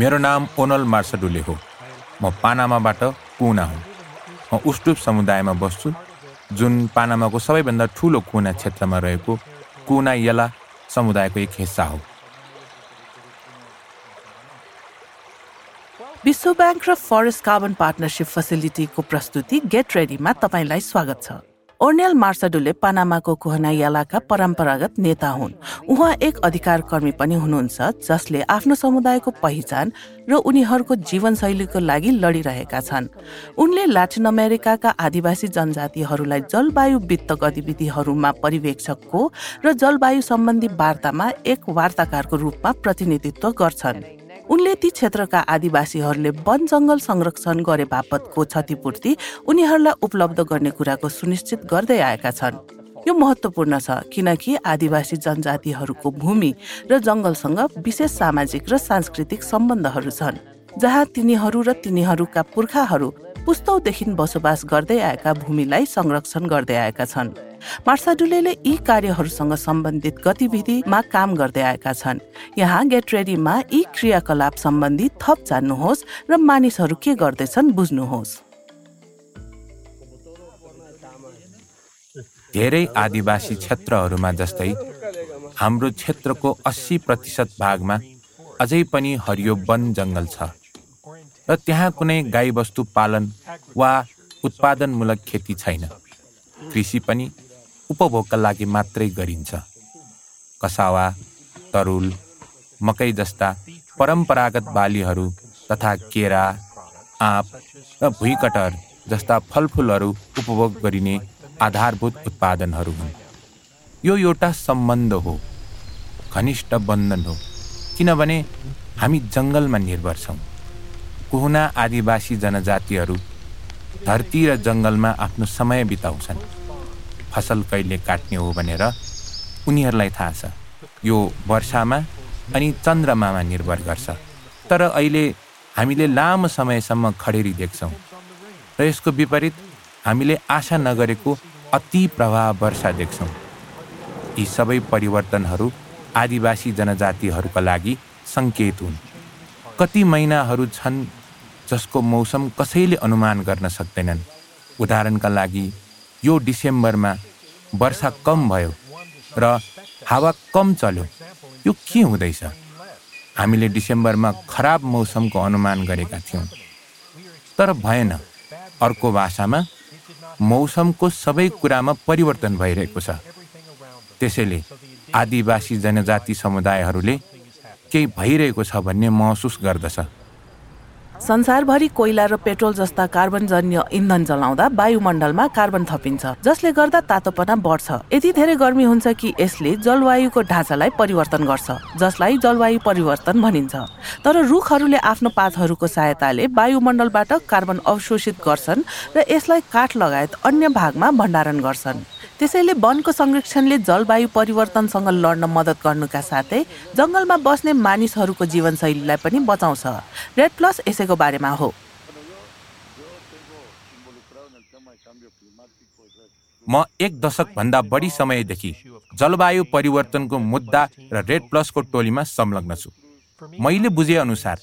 मेरो नाम ओनल मार्सडुले हो म पानामाबाट कुना हुँ। म उस्टुप समुदायमा बस्छु जुन पानामाको सबैभन्दा ठुलो कुना क्षेत्रमा रहेको कुना यला समुदायको एक हिस्सा हो। विश्व ब्याङ्क र फरेस्ट कार्बन पार्टनरसिप फेसिलिटीको प्रस्तुति गेट रेडीमा तपाईँलाई स्वागत छ। ओर्नेल मार्साडुले पानामाको कुहना यालाका परम्परागत नेता हुन्। उहाँ एक अधिकार कर्मी पनि हुनुहुन्छ जसले आफ्नो समुदायको पहिचान र उनीहरूको जीवनशैलीको लागि लडिरहेका छन्। उनले ल्याटिन अमेरिकाका आदिवासी जनजातिहरूलाई जलवायु वित्त गतिविधिहरूमा पर्यवेक्षकको र जलवायु सम्बन्धी वार्तामा एक वार्ताकारको रूपमा प्रतिनिधित्व गर्छन्। उनले ती क्षेत्रका आदिवासीहरूले वन जङ्गल संरक्षण गरे बापतको क्षतिपूर्ति उनीहरूलाई उपलब्ध गर्ने कुराको सुनिश्चित गर्दै आएका छन्। यो महत्त्वपूर्ण छ किनकि आदिवासी जनजातिहरूको भूमि र जङ्गलसँग विशेष सामाजिक र सांस्कृतिक सम्बन्धहरू छन् जहाँ तिनीहरू र तिनीहरूका पुर्खाहरू पुस्तौदेखि बसोबास गर्दै आएका भूमिलाई संरक्षण गर्दै आएका छन्। मार्साडुले यी कार्यहरूसँग सम्बन्धित गतिविधिमा काम गर्दै आएका छन्। यहाँ गेट रेडीमा यी क्रियाकलाप सम्बन्धी थप जान्नुहोस् र मानिसहरू के गर्दैछन् बुझ्नुहोस्। धेरै आदिवासी क्षेत्रहरूमा जस्तै हाम्रो क्षेत्रको अस्सी प्रतिशत भागमा अझै पनि हरियो वन जङ्गल छ र त्यहाँ कुनै गाईबस्तु पालन वा उत्पादनमूलक खेती छैन। कृषि पनि उपभोगका लागि मात्रै गरिन्छ। कसावा तरुल मकै जस्ता परम्परागत बालीहरू तथा केरा आँप र भुइँकटर जस्ता फलफुलहरू उपभोग गरिने आधारभूत उत्पादनहरू हुन्। यो एउटा सम्बन्ध हो घनिष्ठ बन्धन हो किनभने हामी जङ्गलमा निर्भर छौँ। कुहुना आदिवासी जनजातिहरू धरती र जङ्गलमा आफ्नो समय बिताउँछन्। फसल कहिले काट्ने हो भनेर उनीहरूलाई थाहा छ। यो वर्षामा अनि चन्द्रमामा निर्भर गर्छ। तर अहिले हामीले लामो समयसम्म खडेरी देख्छौँ र यसको विपरीत हामीले आशा नगरेको अति प्रभाव वर्षा देख्छौँ। यी सबै परिवर्तनहरू आदिवासी जनजातिहरूका लागि सङ्केत हुन्। कति महिनाहरू छन् जसको मौसम कसैले अनुमान गर्न सक्दैनन्। उदाहरणका लागि यो डिसेम्बरमा वर्षा कम भयो र हावा कम चल्यो। यो के हुँदैछ? हामीले डिसेम्बरमा खराब मौसमको अनुमान गरेका थियौँ। तर भएन। अर्को भाषामा मौसमको सबै कुरामा परिवर्तन भइरहेको छ। त्यसैले आदिवासी जनजाति समुदायहरूले केही भइरहेको छ भन्ने महसुस गर्दछ। संसारभरि कोइला र पेट्रोल जस्ता कार्बनजन्य इन्धन जलाउँदा वायुमण्डलमा कार्बन थपिन्छ जसले गर्दा तातोपना बढ्छ। यति धेरै गर्मी हुन्छ कि यसले जलवायुको ढाँचालाई परिवर्तन गर्छ जसलाई जलवायु परिवर्तन भनिन्छ। तर रुखहरूले आफ्नो पातहरूको सहायताले वायुमण्डलबाट कार्बन अवशोषित गर्छन् र यसलाई काठ लगायत अन्य भागमा भण्डारण गर्छन्। त्यसैले वनको संरक्षणले जलवायु परिवर्तनसँग लड्न मद्दत गर्नुका साथै जङ्गलमा बस्ने मानिसहरूको जीवनशैलीलाई पनि बचाउँछ। रेड प्लस यसैको बारेमा हो। म एक दशकभन्दा बढी समयदेखि जलवायु परिवर्तनको मुद्दा र रेड प्लसको टोलीमा संलग्न छु। मैले बुझेअनुसार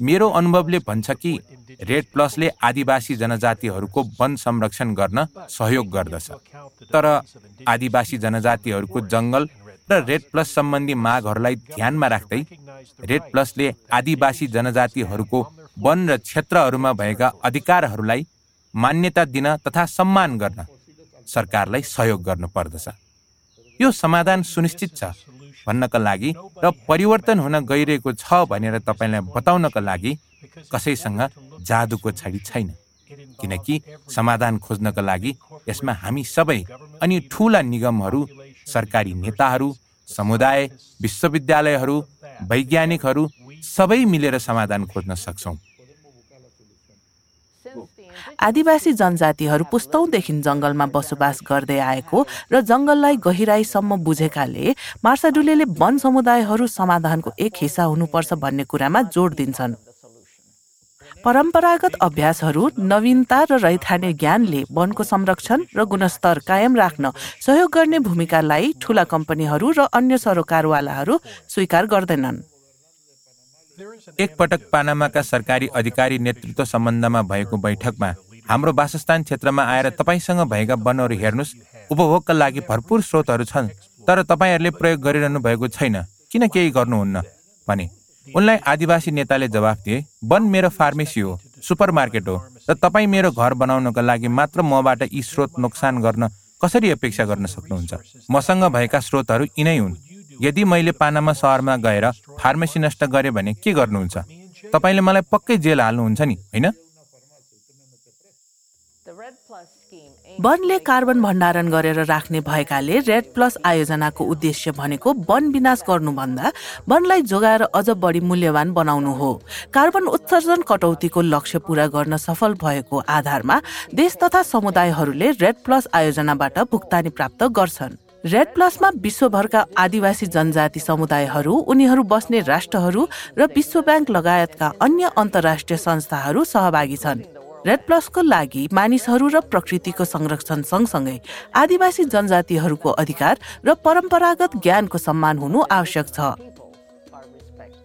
मेरो अनुभवले भन्छ कि रेड प्लसले आदिवासी जनजातिहरूको वन संरक्षण गर्न सहयोग गर्दछ। तर आदिवासी जनजातिहरूको जङ्गल र रेड प्लस सम्बन्धी मागहरूलाई ध्यानमा राख्दै रेड प्लसले आदिवासी जनजातिहरूको वन र क्षेत्रहरूमा भएका अधिकारहरूलाई मान्यता दिन तथा सम्मान गर्न सरकारलाई सहयोग गर्नुपर्दछ यो समाधान सुनिश्चित छ भन्नका लागि र परिवर्तन हुन गइरहेको छ भनेर तपाईँलाई बताउनका लागि कसैसँग जादुको छडी छैन। किनकि समाधान खोज्नका लागि यसमा हामी सबै अनि ठुला निगमहरू सरकारी नेताहरू समुदाय विश्वविद्यालयहरू वैज्ञानिकहरू सबै मिलेर समाधान खोज्न सक्छौँ। आदिवासी जनजातिहरू पुस्तौँदेखि जङ्गलमा बसोबास गर्दै आएको र जङ्गललाई गहिराईसम्म बुझेकाले मार्साडुले वन समुदायहरू समाधानको एक हिस्सा हुनुपर्छ भन्ने कुरामा जोड दिन्छन्। परम्परागत अभ्यासहरू नवीनता र रैथाने ज्ञानले वनको संरक्षण र गुणस्तर कायम राख्न सहयोग गर्ने भूमिकालाई ठुला कम्पनीहरू र अन्य सरोकारवालाहरू स्वीकार गर्दैनन्। एकपटक पानामाका सरकारी अधिकारी नेतृत्व सम्बन्धमा भएको बैठकमा हाम्रो वासस्थान क्षेत्रमा आएर तपाईँसँग भएका वनहरू हेर्नुहोस् उपभोगका लागि भरपूर स्रोतहरू छन् तर तपाईँहरूले प्रयोग गरिरहनु भएको छैन। किन केही गर्नुहुन्न? भने उनलाई आदिवासी नेताले जवाफ दिए वन मेरो फार्मेसी हो सुपर मार्केट हो र तपाईँ मेरो घर बनाउनको लागि मात्र मबाट यी स्रोत नोक्सान गर्न कसरी अपेक्षा गर्न सक्नुहुन्छ? मसँग भएका स्रोतहरू यिनै हुन्। यदि मैले पानामा सहरमा गएर फार्मेसी नष्ट गरेँ भने के गर्नुहुन्छ? तपाईँले मलाई पक्कै जेल हाल्नुहुन्छ नि होइन? वनले कार्बन भण्डारण गरेर राख्ने भएकाले रेड प्लस आयोजनाको उद्देश्य भनेको वन विनाश गर्नुभन्दा वनलाई जोगाएर अझ बढी मूल्यवान बनाउनु हो। कार्बन उत्सर्जन कटौतीको लक्ष्य पूरा गर्न सफल भएको आधारमा देश तथा समुदायहरूले रेड प्लस आयोजनाबाट भुक्तानी प्राप्त गर्छन्। रेड प्लसमा विश्वभरका आदिवासी जनजाति समुदायहरू उनीहरू बस्ने राष्ट्रहरू र विश्व ब्याङ्क लगायतका अन्य अन्तर्राष्ट्रिय संस्थाहरू सहभागी छन्। रेड प्लसको लागि मानिसहरू र प्रकृतिको संरक्षण सँगसँगै आदिवासी जनजातिहरूको अधिकार र परम्परागत ज्ञानको सम्मान हुनु आवश्यक छ।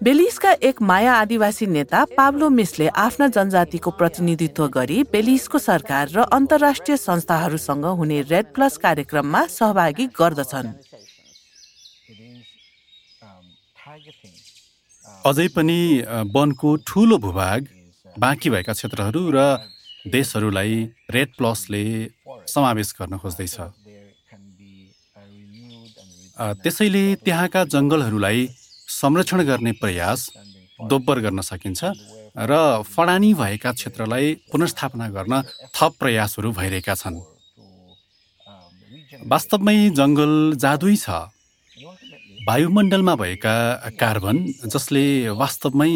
बेलिसका एक माया आदिवासी नेता पाब्लो मिसले आफ्ना जनजातिको प्रतिनिधित्व गरी बेलिसको सरकार र अन्तर्राष्ट्रिय संस्थाहरूसँग हुने रेड प्लस कार्यक्रममा सहभागी गर्दछन्। अझै पनि वनको ठुलो भूभाग बाँकी भएका क्षेत्रहरू र देशहरूलाई रेड प्लसले समावेश गर्न खोज्दैछ। त्यसैले त्यहाँका जङ्गलहरूलाई संरक्षण गर्ने प्रयास दोब्बर गर्न सकिन्छ र फडानी भएका क्षेत्रलाई पुनर्स्थापना गर्न थप प्रयासहरू भइरहेका छन्। वास्तवमै जङ्गल जादुई छ। वायुमण्डलमा भएका कार्बन जसले वास्तवमै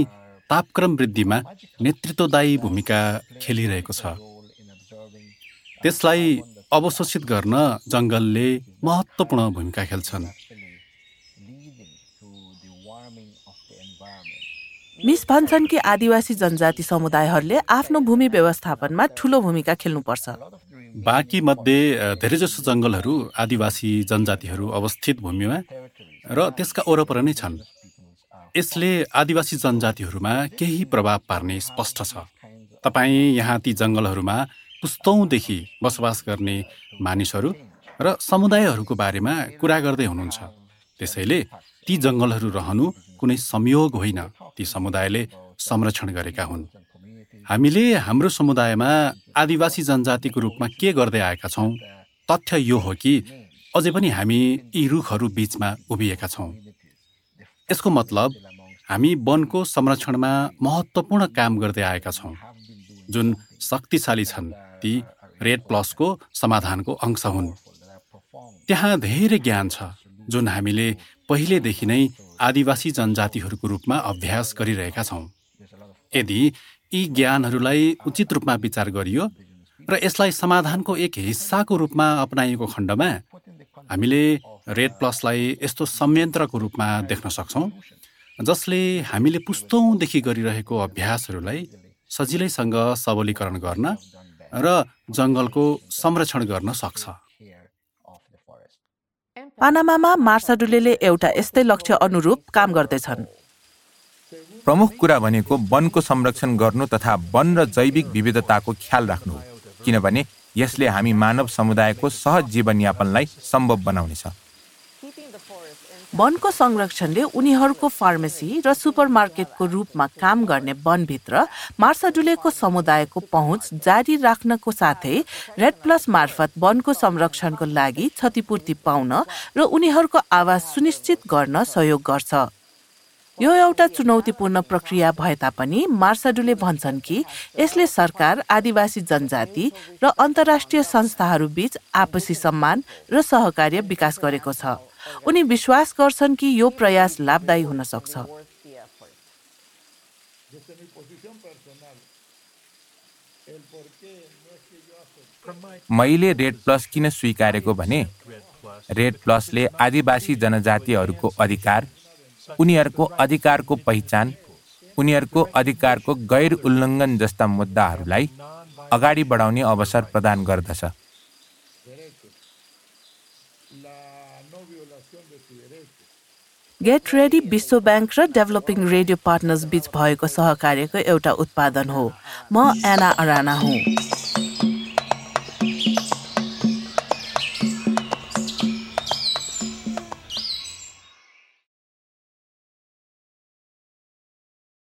तापक्रम वृद्धिमा नेतृत्वदायी भूमिका खेलिरहेको छ। त्यसलाई अवशोषित गर्न जङ्गलले महत्त्वपूर्ण भूमिका खेल्छन्। मिस भन्छन् कि आदिवासी जनजाति समुदायहरूले आफ्नो भूमि व्यवस्थापनमा ठुलो भूमिका खेल्नुपर्छ। बाँकी मध्ये धेरैजसो जङ्गलहरू आदिवासी जनजातिहरू अवस्थित भूमिमा र त्यसका वरपर नै छन्। यसले आदिवासी जनजातिहरूमा केही प्रभाव पार्ने स्पष्ट छ। तपाईँ यहाँ ती जङ्गलहरूमा पुस्तौँदेखि बसोबास गर्ने मानिसहरू र समुदायहरूको बारेमा कुरा गर्दै हुनुहुन्छ। त्यसैले ती जङ्गलहरू रहनु कुनै संयोग होइन। ती समुदायले संरक्षण गरेका हुन्। हामीले हाम्रो समुदायमा आदिवासी जनजातिको रूपमा के गर्दै आएका छौँ? तथ्य यो हो कि अझै पनि हामी यी रुखहरू बिचमा उभिएका छौँ। यसको मतलब हामी वनको संरक्षणमा महत्त्वपूर्ण काम गर्दै आएका छौँ। जुन शक्तिशाली छन् ती रेड प्लसको समाधानको अंश हुन्। त्यहाँ धेरै ज्ञान छ। जुन हामीले पहिलेदेखि नै आदिवासी जनजातिहरूको रूपमा अभ्यास गरिरहेका छौँ। यदि यी ज्ञानहरूलाई उचित रूपमा विचार गरियो र यसलाई समाधानको एक हिस्साको रूपमा अपनाइएको खण्डमा हामीले रेड प्लसलाई यस्तो संयन्त्रको रूपमा देख्न सक्छौँ जसले हामीले पुस्तौँदेखि गरिरहेको अभ्यासहरूलाई सजिलैसँग सबलीकरण गर्न र जङ्गलको संरक्षण गर्न सक्छ। पानामामा मार्साडुले एउटा यस्तै लक्ष्य अनुरूप काम गर्दैछन्। प्रमुख कुरा भनेको वनको संरक्षण गर्नु तथा वन र जैविक विविधताको ख्याल राख्नु किनभने यसले हामी मानव समुदायको सहज जीवनयापनलाई सम्भव बनाउनेछ। वनको संरक्षणले उनीहरूको फार्मेसी र सुपरमार्केटको रूपमा काम गर्ने वनभित्र मार्साडुलेको समुदायको पहुँच जारी राख्नको साथै रेड प्लस मार्फत वनको संरक्षणको लागि क्षतिपूर्ति पाउन र उनीहरूको आवाज सुनिश्चित गर्न सहयोग गर्छ। यो एउटा चुनौतीपूर्ण प्रक्रिया भए तापनि मार्साडुले भन्छन् कि यसले सरकार आदिवासी जनजाति र अन्तर्राष्ट्रिय संस्थाहरू बीच आपसी सम्मान र सहकार्य विकास गरेको छ। उनी विश्वास गर्छन् कि यो प्रयास लाभदायी हुन सक्छ। मैले रेड प्लस किन स्वीकारेको भने रेड प्लसले आदिवासी जनजातिहरूको अधिकार उनीहरूको अधिकारको पहिचान उनीहरूको अधिकारको गैर उल्लङ्घन जस्ता मुद्दाहरूलाई अगाडि बढाउने अवसर प्रदान गर्दछ। गेट रेडी विश्व ब्याङ्क र डेभलपिङ रेडियो पार्टनर्स बीच भएको सहकार्यको एउटा उत्पादन हो। म एना अराना हुँ।